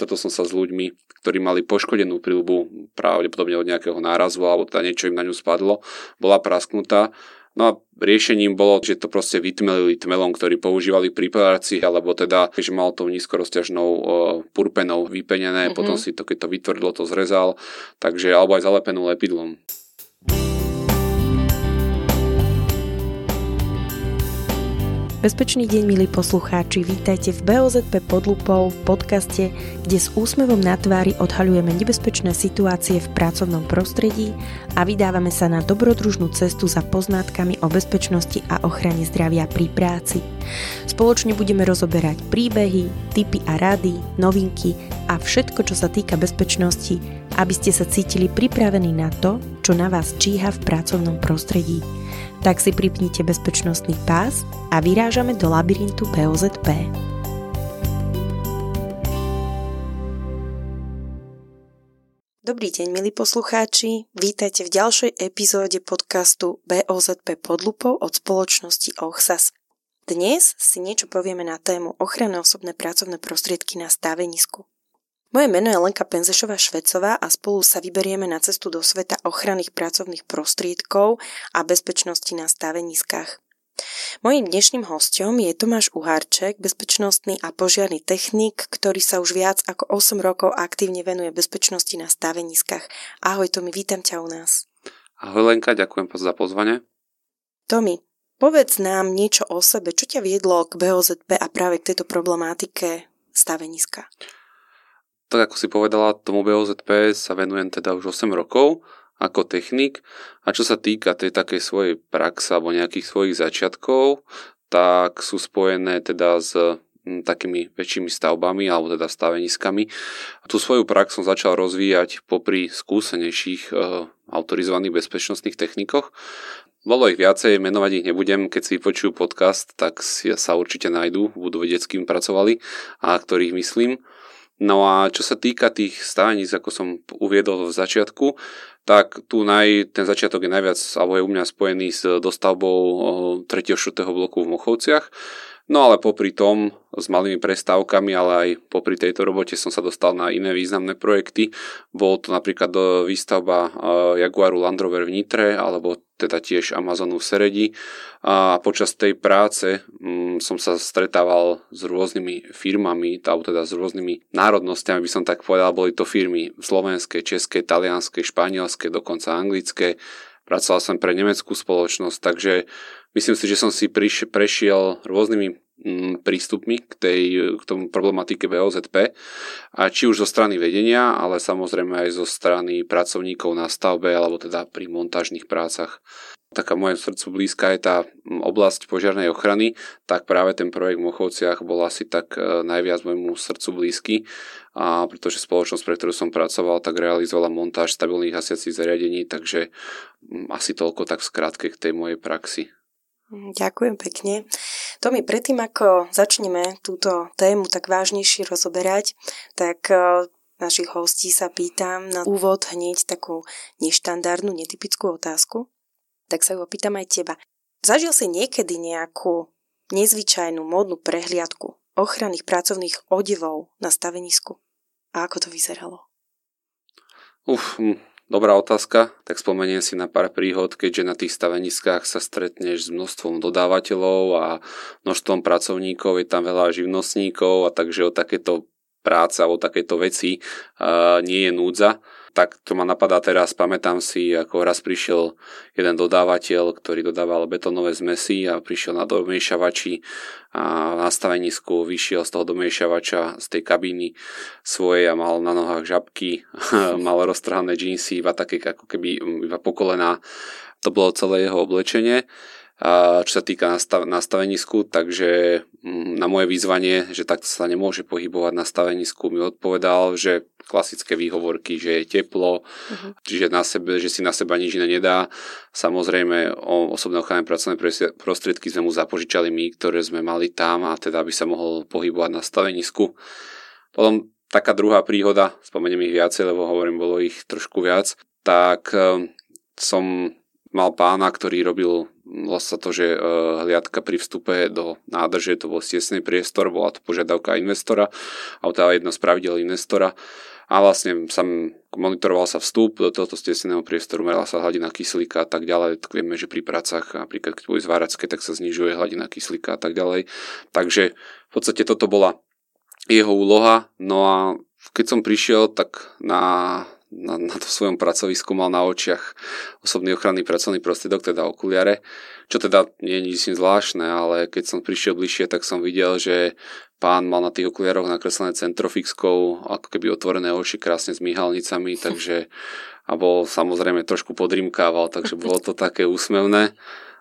stretol som sa s ľuďmi, ktorí mali poškodenú prilbu pravdepodobne od nejakého nárazu alebo teda niečo im na ňu spadlo, bola prasknutá. No a riešením bolo, že to proste vytmelili tmelom, ktorý používali pri práci, alebo teda, že mal tou nízkorozťažnou uh, purpenou vypenené, mm-hmm. potom si to, keď to vytvrdlo, to zrezal, takže, alebo aj zalepenú lepidlom. Bezpečný deň, milí poslucháči, vítajte v BOZP pod lupou v podcaste, kde s úsmevom na tvári odhaľujeme nebezpečné situácie v pracovnom prostredí a vydávame sa na dobrodružnú cestu za poznátkami o bezpečnosti a ochrane zdravia pri práci. Spoločne budeme rozoberať príbehy, tipy a rady, novinky a všetko, čo sa týka bezpečnosti, aby ste sa cítili pripravení na to, čo na vás číha v pracovnom prostredí tak si pripnite bezpečnostný pás a vyrážame do labyrintu BOZP. Dobrý deň, milí poslucháči. Vítajte v ďalšej epizóde podcastu BOZP pod lupou od spoločnosti OXAS. Dnes si niečo povieme na tému ochranné osobné pracovné prostriedky na stavenisku. Moje meno je Lenka Penzešová Švecová a spolu sa vyberieme na cestu do sveta ochranných pracovných prostriedkov a bezpečnosti na staveniskách. Mojím dnešným hostom je Tomáš Uhárček, bezpečnostný a požiarný technik, ktorý sa už viac ako 8 rokov aktívne venuje bezpečnosti na staveniskách. Ahoj Tomi, vítam ťa u nás. Ahoj Lenka, ďakujem za pozvanie. Tomi, povedz nám niečo o sebe, čo ťa viedlo k BOZP a práve k tejto problematike staveniska tak ako si povedala, tomu BOZP sa venujem teda už 8 rokov ako technik a čo sa týka tej takej svojej praxe alebo nejakých svojich začiatkov, tak sú spojené teda s takými väčšími stavbami alebo teda staveniskami. Tú svoju prax som začal rozvíjať popri skúsenejších e, autorizovaných bezpečnostných technikoch. Bolo ich viacej, menovať ich nebudem, keď si vypočujú podcast, tak sa určite nájdú, budú vedieť, s kým pracovali a ktorých myslím. No a čo sa týka tých stánic, ako som uviedol v začiatku, tak tu naj, ten začiatok je najviac, alebo je u mňa spojený s dostavbou 3. 4. bloku v Mochovciach. No ale popri tom, s malými prestávkami, ale aj popri tejto robote som sa dostal na iné významné projekty. Bol to napríklad e, výstavba e, Jaguaru Land Rover v Nitre, alebo teda tiež Amazonu v Seredi. A počas tej práce mm, som sa stretával s rôznymi firmami, alebo teda s rôznymi národnostiami, by som tak povedal. Boli to firmy slovenské, české, talianské, španielské, dokonca anglické. Pracoval som pre nemeckú spoločnosť, takže Myslím si, že som si priš- prešiel rôznymi mm, prístupmi k, tej, k tomu problematike BOZP, a či už zo strany vedenia, ale samozrejme aj zo strany pracovníkov na stavbe alebo teda pri montážnych prácach. Taká mojemu srdcu blízka je tá mm, oblasť požiarnej ochrany, tak práve ten projekt v Mochovciach bol asi tak e, najviac môjmu srdcu blízky, a pretože spoločnosť, pre ktorú som pracoval, tak realizovala montáž stabilných hasiacich zariadení, takže mm, asi toľko tak v skratke k tej mojej praxi. Ďakujem pekne. Tomi, predtým ako začneme túto tému tak vážnejšie rozoberať, tak e, našich hostí sa pýtam na úvod hneď takú neštandardnú, netypickú otázku. Tak sa ju opýtam aj teba. Zažil si niekedy nejakú nezvyčajnú módnu prehliadku ochranných pracovných odevov na stavenisku? A ako to vyzeralo? Uf, Dobrá otázka, tak spomeniem si na pár príhod, keďže na tých staveniskách sa stretneš s množstvom dodávateľov a množstvom pracovníkov, je tam veľa živnostníkov a takže o takéto práce alebo takéto veci uh, nie je núdza tak to ma napadá teraz, pamätám si, ako raz prišiel jeden dodávateľ, ktorý dodával betonové zmesy a prišiel na domiešavači a na stavenisku vyšiel z toho domiešavača z tej kabíny svojej a mal na nohách žabky, mal roztrhané džínsy, iba také ako keby iba pokolená. To bolo celé jeho oblečenie čo sa týka nastavenisku, takže mm, na moje výzvanie, že takto sa nemôže pohybovať na stavenisku, mi odpovedal, že klasické výhovorky, že je teplo, uh-huh. čiže na sebe, že si na seba nič iné nedá. Samozrejme, o osobné ochranné pracovné prostriedky sme mu zapožičali my, ktoré sme mali tam a teda by sa mohol pohybovať na stavenisku. Potom taká druhá príhoda, spomeniem ich viacej, lebo hovorím, bolo ich trošku viac, tak ehm, som mal pána, ktorý robil vlastne to, že e, hliadka pri vstupe do nádrže, to bol stiesný priestor, bola to požiadavka investora, alebo teda jedno z pravidel investora a vlastne sam monitoroval sa vstup do tohoto stesneného priestoru, merala sa hladina kyslíka a tak ďalej. Tak vieme, že pri prácach, napríklad keď boli zváracké, tak sa znižuje hladina kyslíka a tak ďalej. Takže v podstate toto bola jeho úloha. No a keď som prišiel, tak na na, na to svojom pracovisku mal na očiach osobný ochranný pracovný prostriedok, teda okuliare, čo teda nie je nič zvláštne, ale keď som prišiel bližšie, tak som videl, že pán mal na tých okuliaroch nakreslené centrofixkou, ako keby otvorené oči krásne s myhalnicami, takže a bol samozrejme trošku podrimkával, takže bolo to také úsmevné.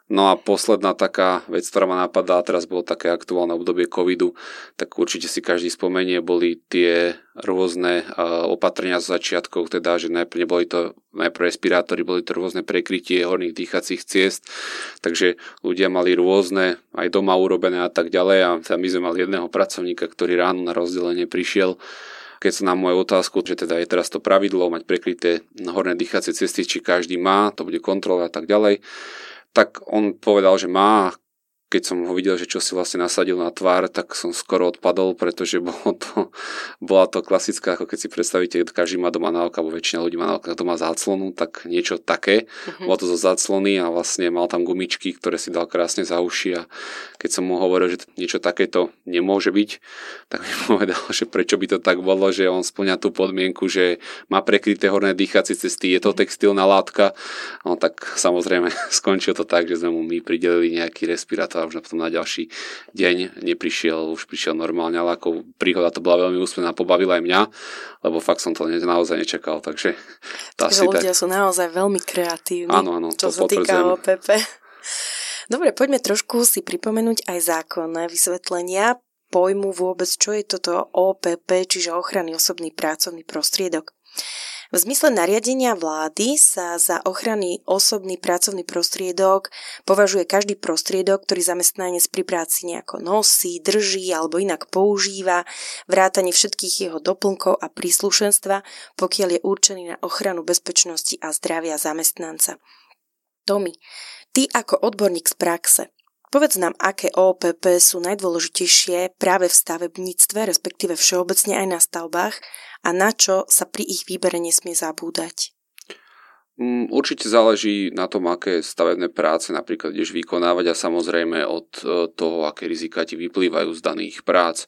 No a posledná taká vec, ktorá ma napadá, teraz bolo také aktuálne obdobie covidu, tak určite si každý spomenie, boli tie rôzne opatrenia z začiatkov, teda, že najprv neboli to najprv respirátory, boli to rôzne prekrytie horných dýchacích ciest, takže ľudia mali rôzne, aj doma urobené a tak ďalej. A my sme mali jedného pracovníka, ktorý ráno na rozdelenie prišiel keď sa na moju otázku, že teda je teraz to pravidlo mať prekryté horné dýchacie cesty, či každý má, to bude kontrolovať a tak ďalej, tak on povedal, že má keď som ho videl, že čo si vlastne nasadil na tvár, tak som skoro odpadol, pretože bolo to, bola to klasická, ako keď si predstavíte, každý má doma nálka, alebo väčšina ľudí má nálka doma záclonu, tak niečo také. Uh-huh. Bolo to zo záclony a vlastne mal tam gumičky, ktoré si dal krásne za uši a keď som mu hovoril, že niečo takéto nemôže byť, tak mi povedal, že prečo by to tak bolo, že on splňa tú podmienku, že má prekryté horné dýchacie cesty, je to textilná látka. No tak samozrejme skončil to tak, že sme mu my pridelili nejaký respirátor a už potom na ďalší deň neprišiel, už prišiel normálne, ale ako príhoda to bola veľmi úsmevná, pobavila aj mňa, lebo fakt som to naozaj nečakal, takže to asi ľudia tak... sú naozaj veľmi kreatívni, áno, áno, čo sa týka OPP. Dobre, poďme trošku si pripomenúť aj zákonné vysvetlenia pojmu vôbec, čo je toto OPP, čiže ochranný osobný pracovný prostriedok. V zmysle nariadenia vlády sa za ochranný osobný pracovný prostriedok považuje každý prostriedok, ktorý zamestnanec pri práci nejako nosí, drží alebo inak používa, vrátanie všetkých jeho doplnkov a príslušenstva, pokiaľ je určený na ochranu bezpečnosti a zdravia zamestnanca. Tomi, ty ako odborník z praxe, Povedz nám, aké OPP sú najdôležitejšie práve v stavebníctve, respektíve všeobecne aj na stavbách a na čo sa pri ich výbere nesmie zabúdať. Mm, určite záleží na tom, aké stavebné práce napríklad ideš vykonávať a samozrejme od e, toho, aké rizika ti vyplývajú z daných prác.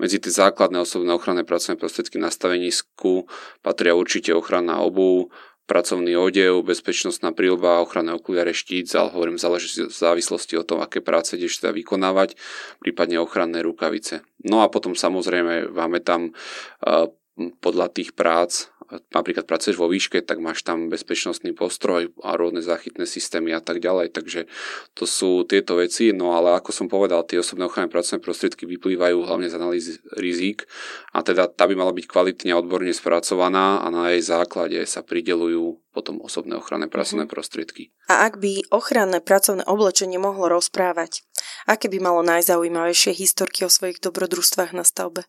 Medzi tie základné osobné ochranné pracovné prostriedky na stavenisku patria určite ochranná obu, pracovný odev, bezpečnostná prílba, ochranné okuliare, štít, ale hovorím, záleží v závislosti od tom, aké práce ideš teda vykonávať, prípadne ochranné rukavice. No a potom samozrejme máme tam podľa tých prác napríklad pracuješ vo výške, tak máš tam bezpečnostný postroj a rôzne záchytné systémy a tak ďalej. Takže to sú tieto veci. No ale ako som povedal, tie osobné ochranné pracovné prostriedky vyplývajú hlavne z analýzy rizík a teda tá by mala byť kvalitne a odborne spracovaná a na jej základe sa pridelujú potom osobné ochranné pracovné mm-hmm. prostriedky. A ak by ochranné pracovné oblečenie mohlo rozprávať, aké by malo najzaujímavejšie historky o svojich dobrodružstvách na stavbe?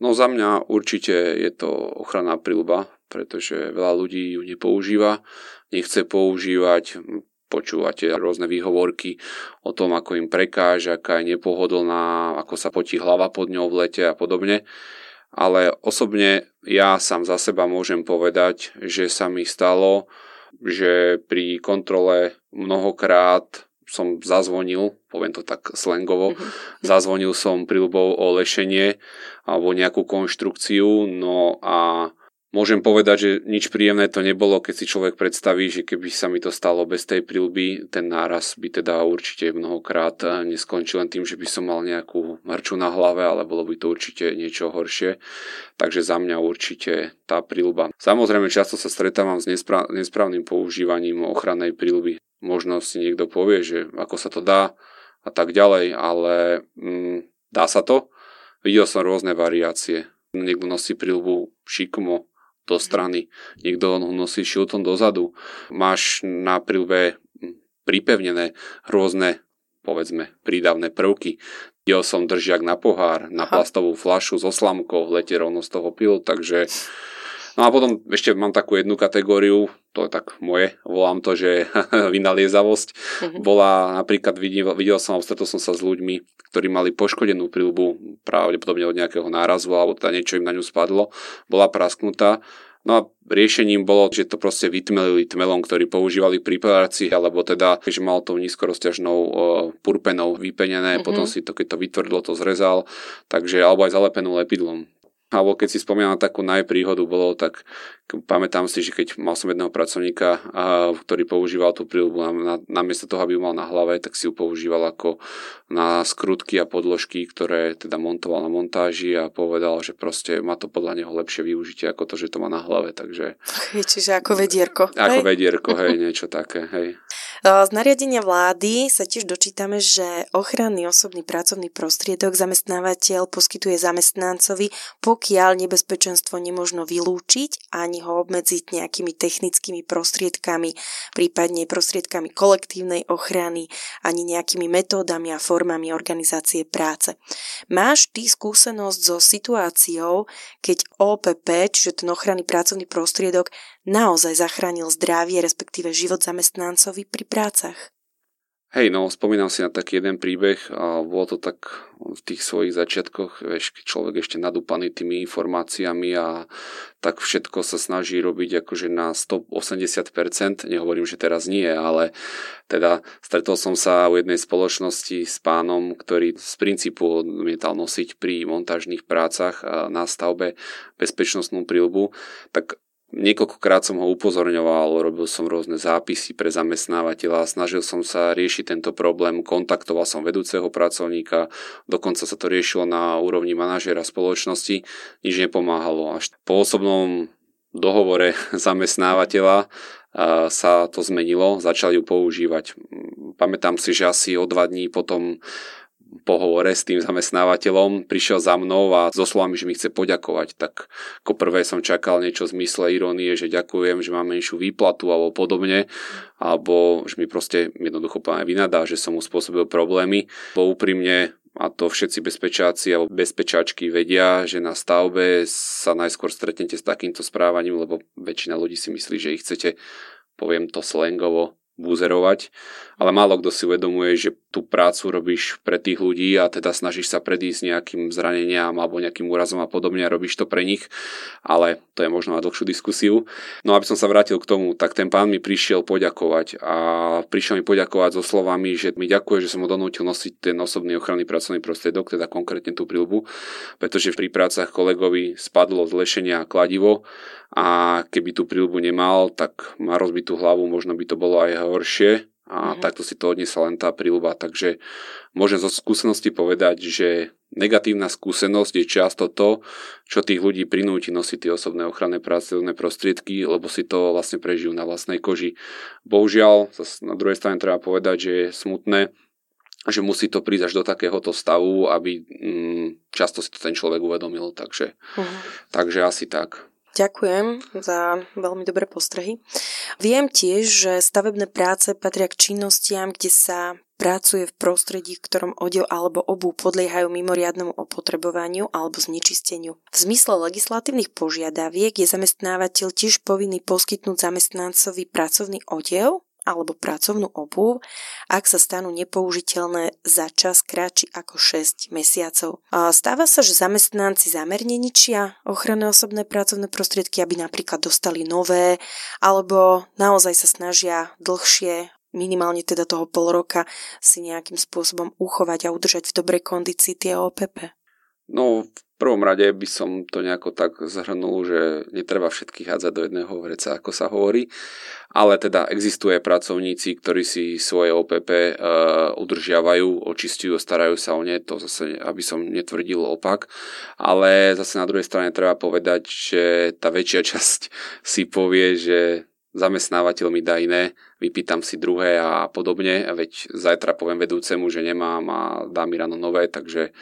No za mňa určite je to ochranná prilba, pretože veľa ľudí ju nepoužíva, nechce používať, počúvate rôzne výhovorky o tom, ako im prekáže, aká je nepohodlná, ako sa potí hlava pod ňou v lete a podobne. Ale osobne ja sám za seba môžem povedať, že sa mi stalo, že pri kontrole mnohokrát som zazvonil, poviem to tak slangovo, mm-hmm. zazvonil som príľubou o lešenie alebo nejakú konštrukciu, no a Môžem povedať, že nič príjemné to nebolo, keď si človek predstaví, že keby sa mi to stalo bez tej prilby, ten náraz by teda určite mnohokrát neskončil len tým, že by som mal nejakú mrču na hlave, ale bolo by to určite niečo horšie. Takže za mňa určite tá prilba. Samozrejme, často sa stretávam s nesprávnym používaním ochrannej prilby možno si niekto povie, že ako sa to dá a tak ďalej, ale mm, dá sa to. Videl som rôzne variácie. Niekto nosí prílbu šikmo do strany, niekto ho nosí šiltom dozadu. Máš na prílbe mm, pripevnené rôzne, povedzme, prídavné prvky. Videl som držiak na pohár, na Aha. plastovú flašu so slamkou, lete rovno z toho pil, takže No a potom ešte mám takú jednu kategóriu, to je tak moje, volám to, že vynaliezavosť. Mm-hmm. Bola napríklad, videl, videl som, stretol som sa s ľuďmi, ktorí mali poškodenú príľbu pravdepodobne od nejakého nárazu alebo teda niečo im na ňu spadlo, bola prasknutá No a riešením bolo, že to proste vytmelili tmelom, ktorý používali pri práci, alebo teda, že mal to nízkorozťažnou purpenou vypenené, mm-hmm. potom si to, keď to vytvrdlo, to zrezal, takže, alebo aj zalepenú lepidlom. Alebo keď si spomínam takú najpríhodu, bolo tak, pamätám si, že keď mal som jedného pracovníka, a, ktorý používal tú príľubu na, na, miesto toho, aby ju mal na hlave, tak si ju používal ako na skrutky a podložky, ktoré teda montoval na montáži a povedal, že proste má to podľa neho lepšie využitie ako to, že to má na hlave, takže... Čiže ako vedierko. Ako hej? vedierko, hej, niečo také, hej. Z nariadenia vlády sa tiež dočítame, že ochranný osobný pracovný prostriedok zamestnávateľ poskytuje zamestnancovi, pokiaľ nebezpečenstvo nemožno vylúčiť ani ho obmedziť nejakými technickými prostriedkami, prípadne prostriedkami kolektívnej ochrany, ani nejakými metódami a formami organizácie práce. Máš ty skúsenosť so situáciou, keď OPP, čiže ten ochranný pracovný prostriedok, naozaj zachránil zdravie, respektíve život zamestnancovi pri prácach. Hej, no, spomínam si na taký jeden príbeh a bolo to tak v tých svojich začiatkoch, vieš, keď človek ešte nadúpaný tými informáciami a tak všetko sa snaží robiť akože na 180%, nehovorím, že teraz nie, ale teda stretol som sa u jednej spoločnosti s pánom, ktorý z princípu odmietal nosiť pri montážnych prácach na stavbe bezpečnostnú prílbu, tak Niekoľkokrát som ho upozorňoval, robil som rôzne zápisy pre zamestnávateľa, snažil som sa riešiť tento problém, kontaktoval som vedúceho pracovníka, dokonca sa to riešilo na úrovni manažera spoločnosti, nič nepomáhalo. Až po osobnom dohovore zamestnávateľa sa to zmenilo, začali ju používať. Pamätám si, že asi o dva dní potom pohovore s tým zamestnávateľom, prišiel za mnou a so slovami, že mi chce poďakovať. Tak ako prvé som čakal niečo v zmysle irónie, že ďakujem, že mám menšiu výplatu alebo podobne, alebo že mi proste jednoducho páne vynadá, že som mu spôsobil problémy. Bo úprimne a to všetci bezpečáci alebo bezpečáčky vedia, že na stavbe sa najskôr stretnete s takýmto správaním, lebo väčšina ľudí si myslí, že ich chcete, poviem to slangovo, buzerovať, ale málo kto si uvedomuje, že tú prácu robíš pre tých ľudí a teda snažíš sa predísť nejakým zraneniam alebo nejakým úrazom a podobne a robíš to pre nich, ale to je možno na dlhšiu diskusiu. No aby som sa vrátil k tomu, tak ten pán mi prišiel poďakovať a prišiel mi poďakovať so slovami, že mi ďakuje, že som ho donútil nosiť ten osobný ochranný pracovný prostriedok, teda konkrétne tú prilbu, pretože pri prácach kolegovi spadlo zlešenie a kladivo a keby tú príľbu nemal, tak má rozbitú hlavu, možno by to bolo aj horšie a mm-hmm. takto si to odniesla len tá príľba. Takže môžem zo skúsenosti povedať, že negatívna skúsenosť je často to, čo tých ľudí prinúti nosiť tie osobné ochranné pracovné prostriedky, lebo si to vlastne prežijú na vlastnej koži. Bohužiaľ, na druhej strane treba povedať, že je smutné, že musí to prísť až do takéhoto stavu, aby mm, často si to ten človek uvedomil, takže, uh-huh. takže asi tak. Ďakujem za veľmi dobré postrehy. Viem tiež, že stavebné práce patria k činnostiam, kde sa pracuje v prostredí, v ktorom odev alebo obu podliehajú mimoriadnemu opotrebovaniu alebo znečisteniu. V zmysle legislatívnych požiadaviek je zamestnávateľ tiež povinný poskytnúť zamestnancovi pracovný odev, alebo pracovnú obuv, ak sa stanú nepoužiteľné za čas kratší ako 6 mesiacov. Stáva sa, že zamestnanci zamerne ničia ochranné osobné pracovné prostriedky, aby napríklad dostali nové, alebo naozaj sa snažia dlhšie minimálne teda toho pol roka si nejakým spôsobom uchovať a udržať v dobrej kondícii tie OPP? No, v prvom rade by som to nejako tak zhrnul, že netreba všetkých hádzať do jedného vreca, ako sa hovorí, ale teda existuje pracovníci, ktorí si svoje OPP e, udržiavajú, očistujú, starajú sa o ne, to zase, aby som netvrdil opak, ale zase na druhej strane treba povedať, že tá väčšia časť si povie, že zamestnávateľ mi dá iné, vypýtam si druhé a podobne, veď zajtra poviem vedúcemu, že nemám a dá mi ráno nové, takže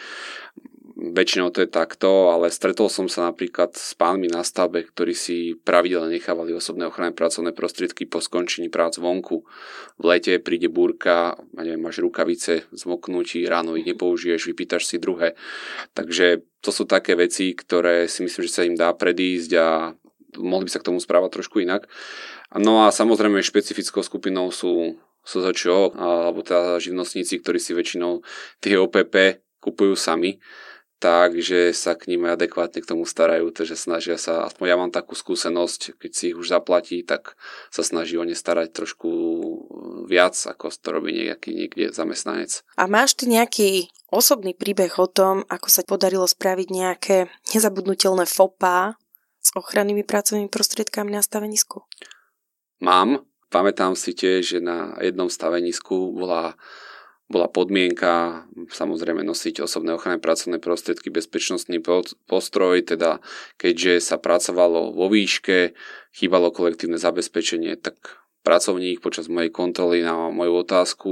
väčšinou to je takto, ale stretol som sa napríklad s pánmi na stavbe, ktorí si pravidelne nechávali osobné ochranné pracovné prostriedky po skončení prác vonku. V lete príde búrka, neviem, máš rukavice, zmoknutí, ráno ich nepoužiješ, vypýtaš si druhé. Takže to sú také veci, ktoré si myslím, že sa im dá predísť a mohli by sa k tomu správať trošku inak. No a samozrejme špecifickou skupinou sú SZČO, alebo teda živnostníci, ktorí si väčšinou tie OPP kupujú sami takže sa k ním adekvátne k tomu starajú, takže snažia sa, aspoň ja mám takú skúsenosť, keď si ich už zaplatí, tak sa snaží o ne starať trošku viac, ako to robí nejaký niekde zamestnanec. A máš ty nejaký osobný príbeh o tom, ako sa podarilo spraviť nejaké nezabudnutelné fopá s ochrannými pracovnými prostriedkami na stavenisku? Mám. Pamätám si tiež, že na jednom stavenisku bola bola podmienka samozrejme nosiť osobné ochranné pracovné prostriedky, bezpečnostný postroj, teda keďže sa pracovalo vo výške, chýbalo kolektívne zabezpečenie, tak pracovník počas mojej kontroly na moju otázku,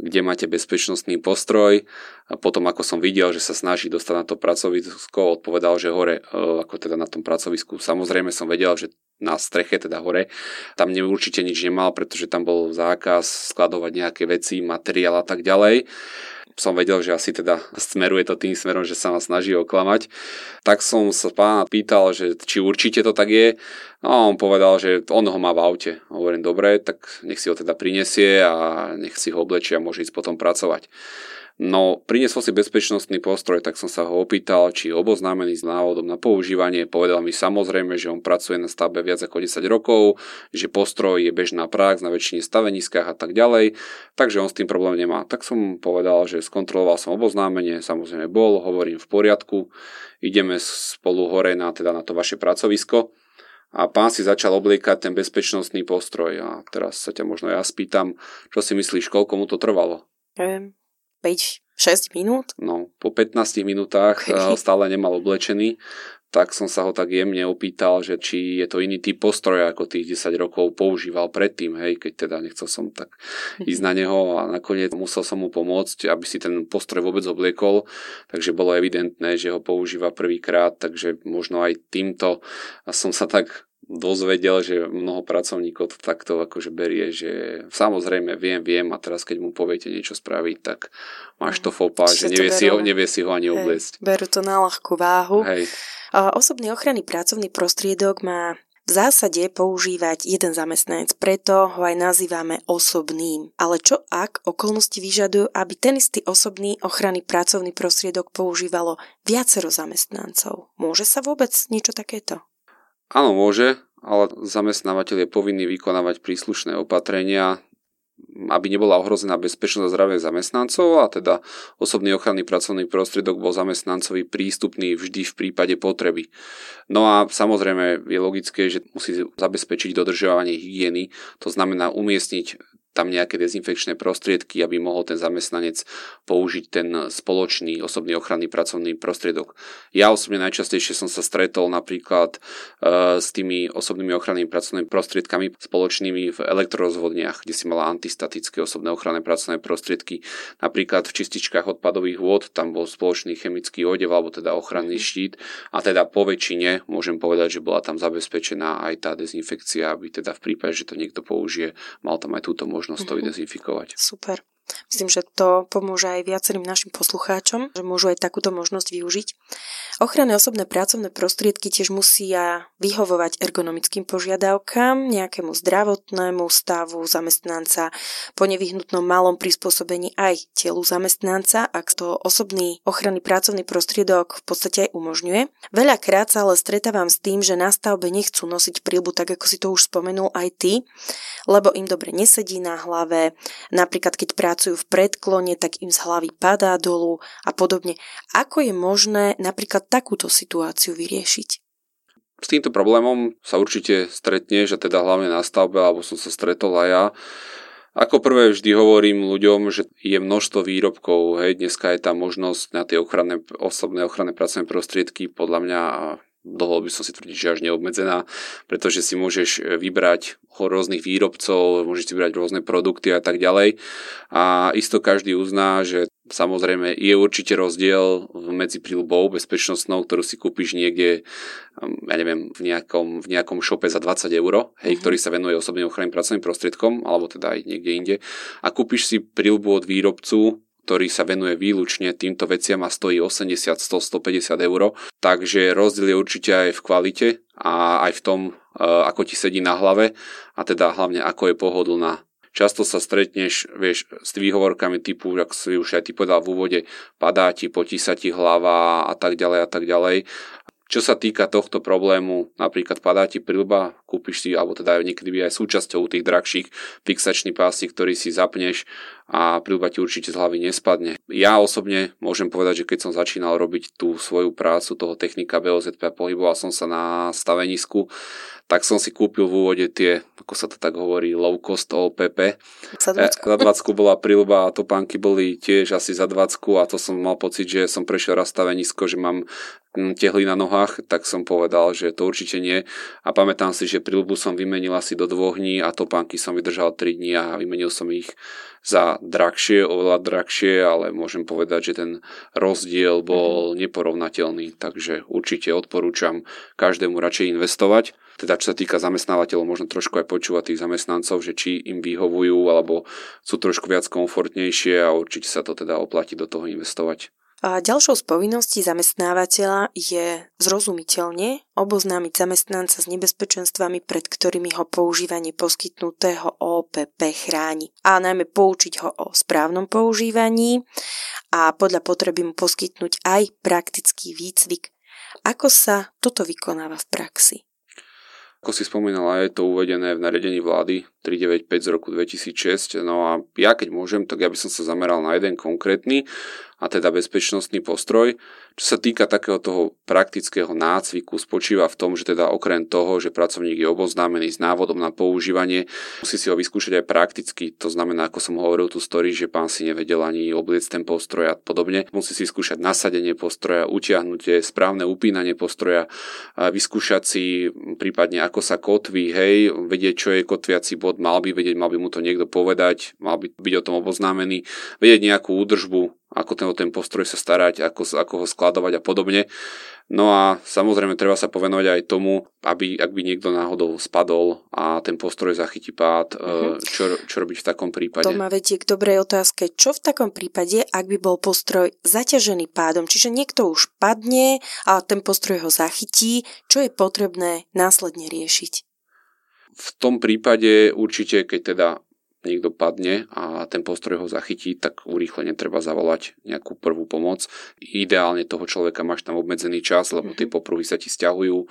kde máte bezpečnostný postroj. A potom ako som videl, že sa snaží dostať na to pracovisko, odpovedal, že hore, e, ako teda na tom pracovisku. Samozrejme som vedel, že na streche, teda hore. Tam ne, určite nič nemal, pretože tam bol zákaz skladovať nejaké veci, materiál a tak ďalej. Som vedel, že asi teda smeruje to tým smerom, že sa ma snaží oklamať. Tak som sa pána pýtal, že či určite to tak je. No a on povedal, že on ho má v aute. Hovorím, dobre, tak nech si ho teda prinesie a nech si ho oblečia a môže ísť potom pracovať. No, priniesol si bezpečnostný postroj, tak som sa ho opýtal, či je oboznámený s návodom na používanie. Povedal mi samozrejme, že on pracuje na stavbe viac ako 10 rokov, že postroj je bežná prax na väčšine staveniskách a tak ďalej, takže on s tým problém nemá. Tak som povedal, že skontroloval som oboznámenie, samozrejme bol, hovorím v poriadku, ideme spolu hore na, teda na to vaše pracovisko a pán si začal obliekať ten bezpečnostný postroj a teraz sa ťa možno ja spýtam, čo si myslíš, koľko mu to trvalo? Neviem, 5-6 minút? No, po 15 minútach ho stále nemal oblečený, tak som sa ho tak jemne opýtal, že či je to iný typ postroja, ako tých 10 rokov používal predtým, hej, keď teda nechcel som tak ísť na neho. A nakoniec musel som mu pomôcť, aby si ten postroj vôbec obliekol, takže bolo evidentné, že ho používa prvýkrát, takže možno aj týmto. Som sa tak dozvedel, že mnoho pracovníkov to takto akože berie, že samozrejme viem, viem a teraz keď mu poviete niečo spraviť, tak máš to fopa, že nevie si, ho, nevie si ho ani obliecť. Berú to na ľahkú váhu. Hej. Osobný ochranný pracovný prostriedok má v zásade používať jeden zamestnanec, preto ho aj nazývame osobným. Ale čo ak okolnosti vyžadujú, aby ten istý osobný ochranný pracovný prostriedok používalo viacero zamestnancov? Môže sa vôbec niečo takéto? Áno, môže, ale zamestnávateľ je povinný vykonávať príslušné opatrenia, aby nebola ohrozená bezpečnosť a zdravie zamestnancov a teda osobný ochranný pracovný prostriedok bol zamestnancovi prístupný vždy v prípade potreby. No a samozrejme je logické, že musí zabezpečiť dodržiavanie hygieny, to znamená umiestniť tam nejaké dezinfekčné prostriedky, aby mohol ten zamestnanec použiť ten spoločný osobný ochranný pracovný prostriedok. Ja osobne najčastejšie som sa stretol napríklad e, s tými osobnými ochrannými pracovnými prostriedkami spoločnými v elektrorozvodniach, kde si mala antistatické osobné ochranné pracovné prostriedky. Napríklad v čističkách odpadových vôd tam bol spoločný chemický odev alebo teda ochranný mhm. štít a teda po väčšine môžem povedať, že bola tam zabezpečená aj tá dezinfekcia, aby teda v prípade, že to niekto použije, mal tam aj túto možnosť možnosť to vydezinfikovať. Super. Myslím, že to pomôže aj viacerým našim poslucháčom, že môžu aj takúto možnosť využiť. Ochranné osobné pracovné prostriedky tiež musia vyhovovať ergonomickým požiadavkám, nejakému zdravotnému stavu zamestnanca, po nevyhnutnom malom prispôsobení aj telu zamestnanca, ak to osobný ochranný pracovný prostriedok v podstate aj umožňuje. Veľakrát sa ale stretávam s tým, že na stavbe nechcú nosiť prílbu, tak ako si to už spomenul aj ty, lebo im dobre nesedí na hlave, napríklad keď pracujú v predklone, tak im z hlavy padá dolu a podobne. Ako je možné napríklad takúto situáciu vyriešiť? S týmto problémom sa určite stretne, že teda hlavne na stavbe, alebo som sa stretol aj ja. Ako prvé vždy hovorím ľuďom, že je množstvo výrobkov, hej, dneska je tá možnosť na tie ochranné, osobné ochranné pracovné prostriedky, podľa mňa dovolil by som si tvrdiť, že až neobmedzená, pretože si môžeš vybrať rôznych výrobcov, môžeš si vybrať rôzne produkty a tak ďalej. A isto každý uzná, že samozrejme je určite rozdiel medzi príľubou bezpečnostnou, ktorú si kúpiš niekde, um, ja neviem, v nejakom, v nejakom šope za 20 eur, hej, mm-hmm. ktorý sa venuje osobným ochranným pracovným prostriedkom, alebo teda aj niekde inde. A kúpiš si príľubu od výrobcu, ktorý sa venuje výlučne týmto veciam a stojí 80, 100, 150 eur. Takže rozdiel je určite aj v kvalite a aj v tom, ako ti sedí na hlave a teda hlavne ako je pohodlná často sa stretneš, vieš, s výhovorkami typu, ako si už aj ty povedal v úvode, padá ti, potí sa ti hlava a tak ďalej a tak ďalej. Čo sa týka tohto problému, napríklad padá ti prilba, kúpiš si, alebo teda niekedy by aj súčasťou tých drahších fixačný pásik, ktorý si zapneš a prilba ti určite z hlavy nespadne. Ja osobne môžem povedať, že keď som začínal robiť tú svoju prácu toho technika BOZP a pohyboval som sa na stavenisku, tak som si kúpil v úvode tie, ako sa to tak hovorí, low cost OPP. Za 20. za 20 bola prilba a topánky boli tiež asi za 20 a to som mal pocit, že som prešiel raz stavenisko, že mám hm, tehly na nohách, tak som povedal, že to určite nie. A pamätám si, že prilbu som vymenil asi do dvoch dní a topánky som vydržal 3 dní a vymenil som ich za drahšie, oveľa drahšie, ale môžem povedať, že ten rozdiel bol mhm. neporovnateľný, takže určite odporúčam každému radšej investovať teda čo sa týka zamestnávateľov, možno trošku aj počúvať tých zamestnancov, že či im vyhovujú alebo sú trošku viac komfortnejšie a určite sa to teda oplatí do toho investovať. A ďalšou z povinností zamestnávateľa je zrozumiteľne oboznámiť zamestnanca s nebezpečenstvami, pred ktorými ho používanie poskytnutého OPP chráni. A najmä poučiť ho o správnom používaní a podľa potreby mu poskytnúť aj praktický výcvik. Ako sa toto vykonáva v praxi? Ako si spomínala, je to uvedené v nariadení vlády 395 z roku 2006. No a ja keď môžem, tak ja by som sa zameral na jeden konkrétny a teda bezpečnostný postroj. Čo sa týka takého toho praktického nácviku, spočíva v tom, že teda okrem toho, že pracovník je oboznámený s návodom na používanie, musí si ho vyskúšať aj prakticky. To znamená, ako som hovoril tú story, že pán si nevedel ani obliec ten postroj a podobne. Musí si skúšať nasadenie postroja, utiahnutie, správne upínanie postroja, vyskúšať si prípadne ako sa kotví, hej, vedieť, čo je kotviaci bod, mal by vedieť, mal by mu to niekto povedať, mal by byť o tom oboznámený, vedieť nejakú údržbu, ako ten, o ten postroj sa starať, ako, ako ho skladovať a podobne. No a samozrejme treba sa povenovať aj tomu, aby ak by niekto náhodou spadol a ten postroj zachytí pád, uh-huh. čo, čo robiť v takom prípade? To ma vedie k dobrej otázke. Čo v takom prípade, ak by bol postroj zaťažený pádom? Čiže niekto už padne a ten postroj ho zachytí. Čo je potrebné následne riešiť? V tom prípade určite, keď teda niekto padne a ten postroj ho zachytí, tak urýchlene treba zavolať nejakú prvú pomoc. Ideálne toho človeka máš tam obmedzený čas, lebo tie mhm. popruhy sa ti stiahujú,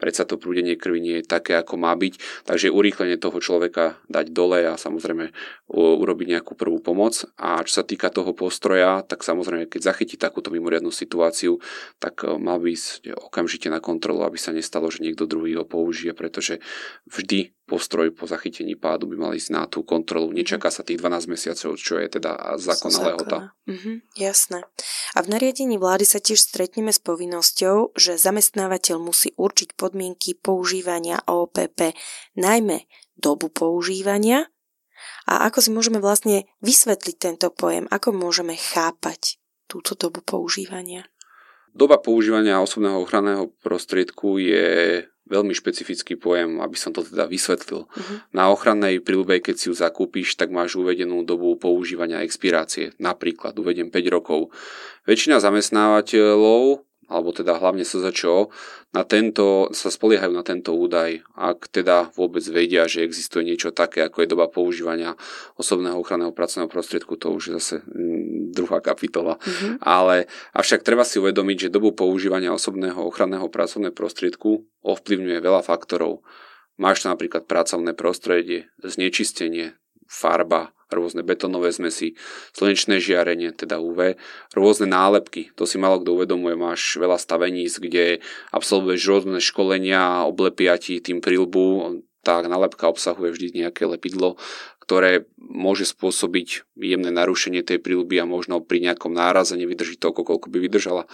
predsa to prúdenie krvi nie je také, ako má byť, takže urýchlene toho človeka dať dole a samozrejme urobiť nejakú prvú pomoc. A čo sa týka toho postroja, tak samozrejme, keď zachytí takúto mimoriadnú situáciu, tak e, mal by ísť okamžite na kontrolu, aby sa nestalo, že niekto druhý ho použije, pretože vždy postroj po zachytení pádu by mal ísť na tú kontrolu. Mhm. Nečaká sa tých 12 mesiacov, čo je teda zákonná lehota. Mhm, jasné. A v nariadení vlády sa tiež stretneme s povinnosťou, že zamestnávateľ musí určiť podmienky používania OPP, najmä dobu používania a ako si môžeme vlastne vysvetliť tento pojem, ako môžeme chápať túto dobu používania. Doba používania osobného ochranného prostriedku je veľmi špecifický pojem, aby som to teda vysvetlil. Uh-huh. Na ochrannej príľube, keď si ju zakúpiš, tak máš uvedenú dobu používania expirácie. Napríklad uvedem 5 rokov. Väčšina zamestnávateľov alebo teda hlavne SZČO, na tento, sa spoliehajú na tento údaj, ak teda vôbec vedia, že existuje niečo také, ako je doba používania osobného ochranného pracovného prostriedku, to už je zase mm, druhá kapitola. Mm-hmm. Ale avšak treba si uvedomiť, že dobu používania osobného ochranného pracovného prostriedku ovplyvňuje veľa faktorov. Máš napríklad pracovné prostredie, znečistenie, farba, rôzne betonové zmesy, slnečné žiarenie, teda UV, rôzne nálepky. To si malo kto uvedomuje, máš veľa staveníc, kde absolvuješ rôzne školenia, oblepia ti tým prilbu, tá nálepka obsahuje vždy nejaké lepidlo, ktoré môže spôsobiť jemné narušenie tej príľuby a možno pri nejakom náraze nevydrží toľko, koľko by vydržala.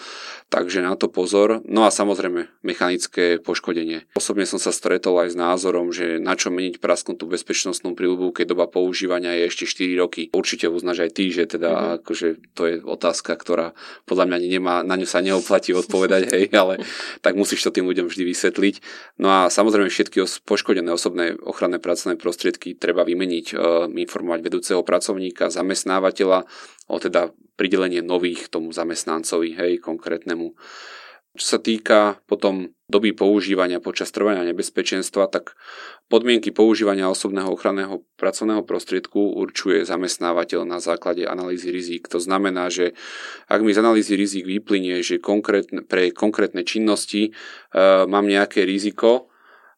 Takže na to pozor. No a samozrejme mechanické poškodenie. Osobne som sa stretol aj s názorom, že na čo meniť prasknutú bezpečnostnú príľubu, keď doba používania je ešte 4 roky. Určite uznáš aj ty, že teda mm-hmm. akože to je otázka, ktorá podľa mňa nemá, na ňu sa neoplatí odpovedať, hej, ale tak musíš to tým ľuďom vždy vysvetliť. No a samozrejme všetky poškodené osobné ochranné pracovné prostriedky treba vymeniť informovať vedúceho pracovníka, zamestnávateľa o teda pridelenie nových tomu zamestnancovi, hej, konkrétnemu. Čo sa týka potom doby používania počas trvania nebezpečenstva, tak podmienky používania osobného ochranného pracovného prostriedku určuje zamestnávateľ na základe analýzy rizik. To znamená, že ak mi z analýzy rizik vyplynie, že konkrétne, pre konkrétne činnosti e, mám nejaké riziko,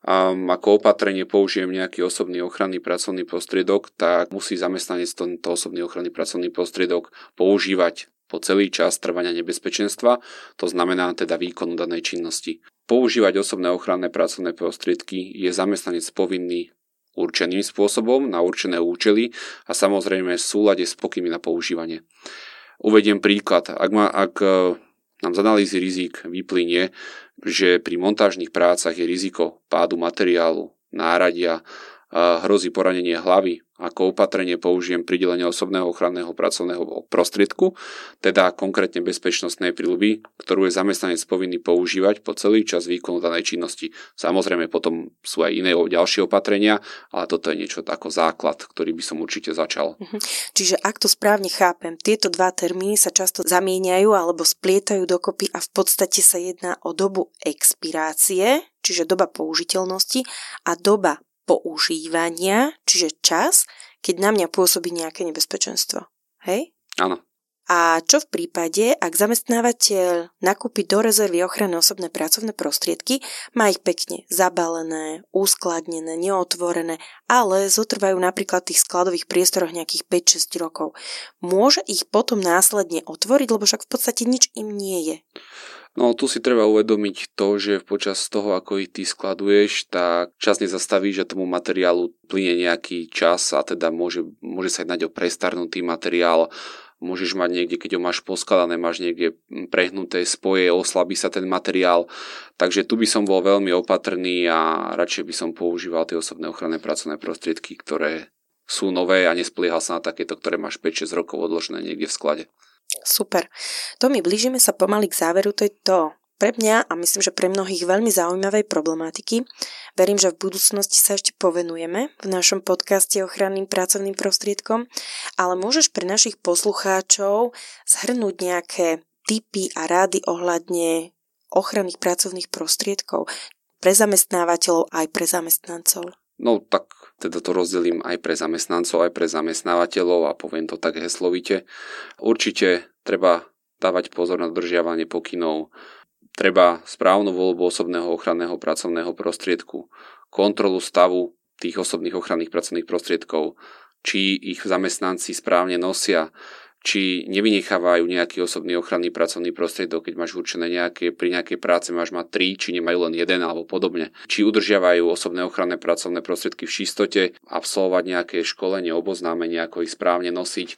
a ako opatrenie použijem nejaký osobný ochranný pracovný prostriedok, tak musí zamestnanec tento osobný ochranný pracovný prostriedok používať po celý čas trvania nebezpečenstva, to znamená teda výkonu danej činnosti. Používať osobné ochranné pracovné prostriedky je zamestnanec povinný určeným spôsobom na určené účely a samozrejme v súlade s pokynmi na používanie. Uvediem príklad. Ak, ma, ak nám z analýzy rizik vyplynie, že pri montážnych prácach je riziko pádu materiálu, náradia, hrozí poranenie hlavy, ako opatrenie použijem pridelenie osobného ochranného pracovného prostriedku, teda konkrétne bezpečnostnej príľuby, ktorú je zamestnanec povinný používať po celý čas výkonu danej činnosti. Samozrejme potom sú aj iné ďalšie opatrenia, ale toto je niečo ako základ, ktorý by som určite začal. Mhm. Čiže ak to správne chápem, tieto dva termíny sa často zamieňajú alebo splietajú dokopy a v podstate sa jedná o dobu expirácie, čiže doba použiteľnosti a doba používania, čiže čas, keď na mňa pôsobí nejaké nebezpečenstvo. Hej? Áno. A čo v prípade, ak zamestnávateľ nakúpi do rezervy ochranné osobné pracovné prostriedky, má ich pekne zabalené, uskladnené, neotvorené, ale zotrvajú napríklad v tých skladových priestoroch nejakých 5-6 rokov. Môže ich potom následne otvoriť, lebo však v podstate nič im nie je. No tu si treba uvedomiť to, že počas toho, ako ich ty skladuješ, tak čas nezastaví, že tomu materiálu plyne nejaký čas a teda môže, môže sa jednať o prestarnutý materiál, môžeš mať niekde, keď ho máš poskladané, máš niekde prehnuté spoje, oslabí sa ten materiál. Takže tu by som bol veľmi opatrný a radšej by som používal tie osobné ochranné pracovné prostriedky, ktoré sú nové a nespliehal sa na takéto, ktoré máš 5-6 rokov odložené niekde v sklade. Super. To my blížime sa pomaly k záveru tejto pre mňa a myslím, že pre mnohých veľmi zaujímavej problematiky. Verím, že v budúcnosti sa ešte povenujeme v našom podcaste ochranným pracovným prostriedkom, ale môžeš pre našich poslucháčov zhrnúť nejaké tipy a rády ohľadne ochranných pracovných prostriedkov pre zamestnávateľov aj pre zamestnancov. No tak teda to rozdelím aj pre zamestnancov, aj pre zamestnávateľov a poviem to tak heslovite. Určite treba dávať pozor na dodržiavanie pokynov, treba správnu voľbu osobného ochranného pracovného prostriedku, kontrolu stavu tých osobných ochranných pracovných prostriedkov, či ich zamestnanci správne nosia, či nevynechávajú nejaký osobný ochranný pracovný prostriedok, keď máš určené nejaké, pri nejakej práce máš mať tri, či nemajú len jeden alebo podobne. Či udržiavajú osobné ochranné pracovné prostriedky v čistote, absolvovať nejaké školenie, oboznámenie, ako ich správne nosiť.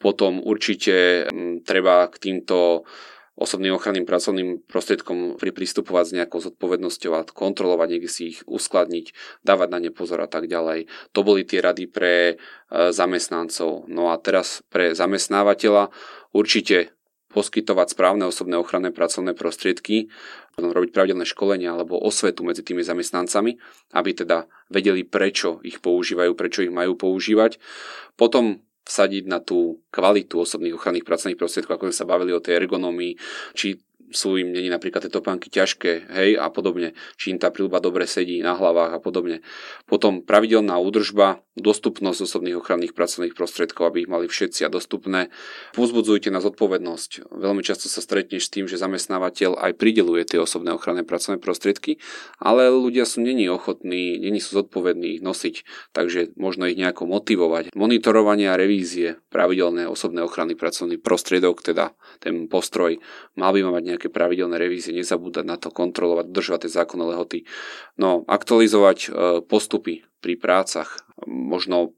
Potom určite mm, treba k týmto osobným ochranným pracovným prostriedkom pri pristupovať s nejakou zodpovednosťou a kontrolovať, niekde si ich uskladniť, dávať na ne pozor a tak ďalej. To boli tie rady pre e, zamestnancov. No a teraz pre zamestnávateľa určite poskytovať správne osobné ochranné pracovné prostriedky, robiť pravidelné školenia alebo osvetu medzi tými zamestnancami, aby teda vedeli, prečo ich používajú, prečo ich majú používať. Potom vsadiť na tú kvalitu osobných ochranných pracovných prostriedkov, ako sme sa bavili o tej ergonomii, či sú im není napríklad tie topánky ťažké, hej, a podobne, či im tá príľuba dobre sedí na hlavách a podobne. Potom pravidelná údržba, dostupnosť osobných ochranných pracovných prostriedkov, aby ich mali všetci a dostupné. Pozbudzujte na zodpovednosť. Veľmi často sa stretneš s tým, že zamestnávateľ aj prideluje tie osobné ochranné pracovné prostriedky, ale ľudia sú není ochotní, není sú zodpovední ich nosiť, takže možno ich nejako motivovať. Monitorovanie a revízie, pravidelné osobné ochranný pracovný prostriedok, teda ten postroj, mal by mať nejaké pravidelné revízie, nezabúdať na to, kontrolovať, držovať tie zákonné lehoty. No, aktualizovať e, postupy pri prácach. Možno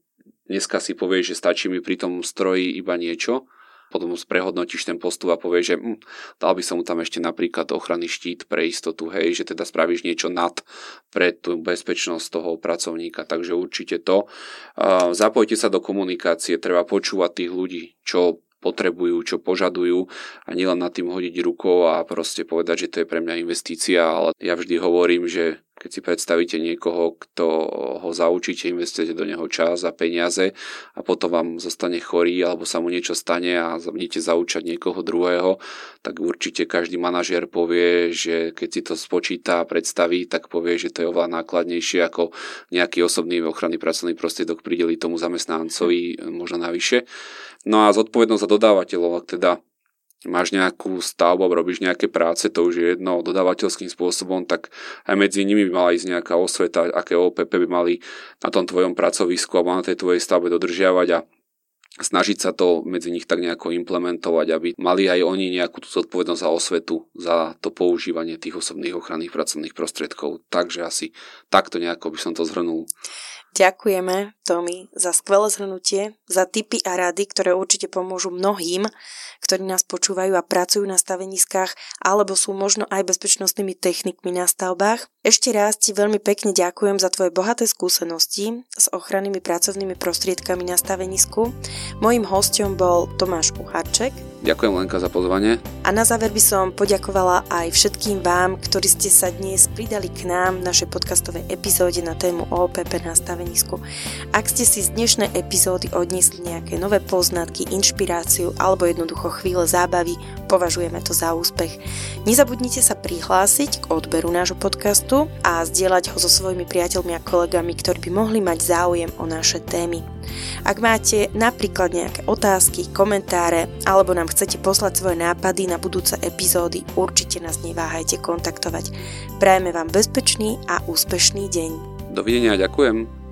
dneska si povieš, že stačí mi pri tom stroji iba niečo, potom prehodnotíš ten postup a povieš, že hm, dal by som mu tam ešte napríklad ochranný štít pre istotu, hej, že teda spravíš niečo nad pre tú bezpečnosť toho pracovníka, takže určite to. Zapojte sa do komunikácie, treba počúvať tých ľudí, čo potrebujú, čo požadujú. A nielen nad tým hodiť rukou a proste povedať, že to je pre mňa investícia, ale ja vždy hovorím, že keď si predstavíte niekoho, kto ho zaučíte, investujete do neho čas a peniaze a potom vám zostane chorý alebo sa mu niečo stane a budete zaučať niekoho druhého, tak určite každý manažér povie, že keď si to spočíta a predstaví, tak povie, že to je oveľa nákladnejšie ako nejaký osobný ochranný pracovný prostriedok prideliť tomu zamestnancovi možno navyše. No a zodpovednosť za dodávateľov, teda máš nejakú stavbu, robíš nejaké práce, to už je jedno dodávateľským spôsobom, tak aj medzi nimi by mala ísť nejaká osveta, aké OPP by mali na tom tvojom pracovisku alebo na tej tvojej stavbe dodržiavať a snažiť sa to medzi nich tak nejako implementovať, aby mali aj oni nejakú tú zodpovednosť za osvetu, za to používanie tých osobných ochranných pracovných prostriedkov. Takže asi takto nejako by som to zhrnul. Ďakujeme, Tomi, za skvelé zhrnutie, za tipy a rady, ktoré určite pomôžu mnohým, ktorí nás počúvajú a pracujú na staveniskách alebo sú možno aj bezpečnostnými technikmi na stavbách. Ešte raz ti veľmi pekne ďakujem za tvoje bohaté skúsenosti s ochrannými pracovnými prostriedkami na stavenisku. Mojím hostom bol Tomáš Uharček, Ďakujem Lenka za pozvanie. A na záver by som poďakovala aj všetkým vám, ktorí ste sa dnes pridali k nám v našej podcastovej epizóde na tému OPP na stavenisku. Ak ste si z dnešnej epizódy odniesli nejaké nové poznatky, inšpiráciu alebo jednoducho chvíle zábavy, považujeme to za úspech. Nezabudnite sa prihlásiť k odberu nášho podcastu a zdieľať ho so svojimi priateľmi a kolegami, ktorí by mohli mať záujem o naše témy. Ak máte napríklad nejaké otázky, komentáre alebo nám chcete poslať svoje nápady na budúce epizódy, určite nás neváhajte kontaktovať. Prajeme vám bezpečný a úspešný deň. Dovidenia, ďakujem.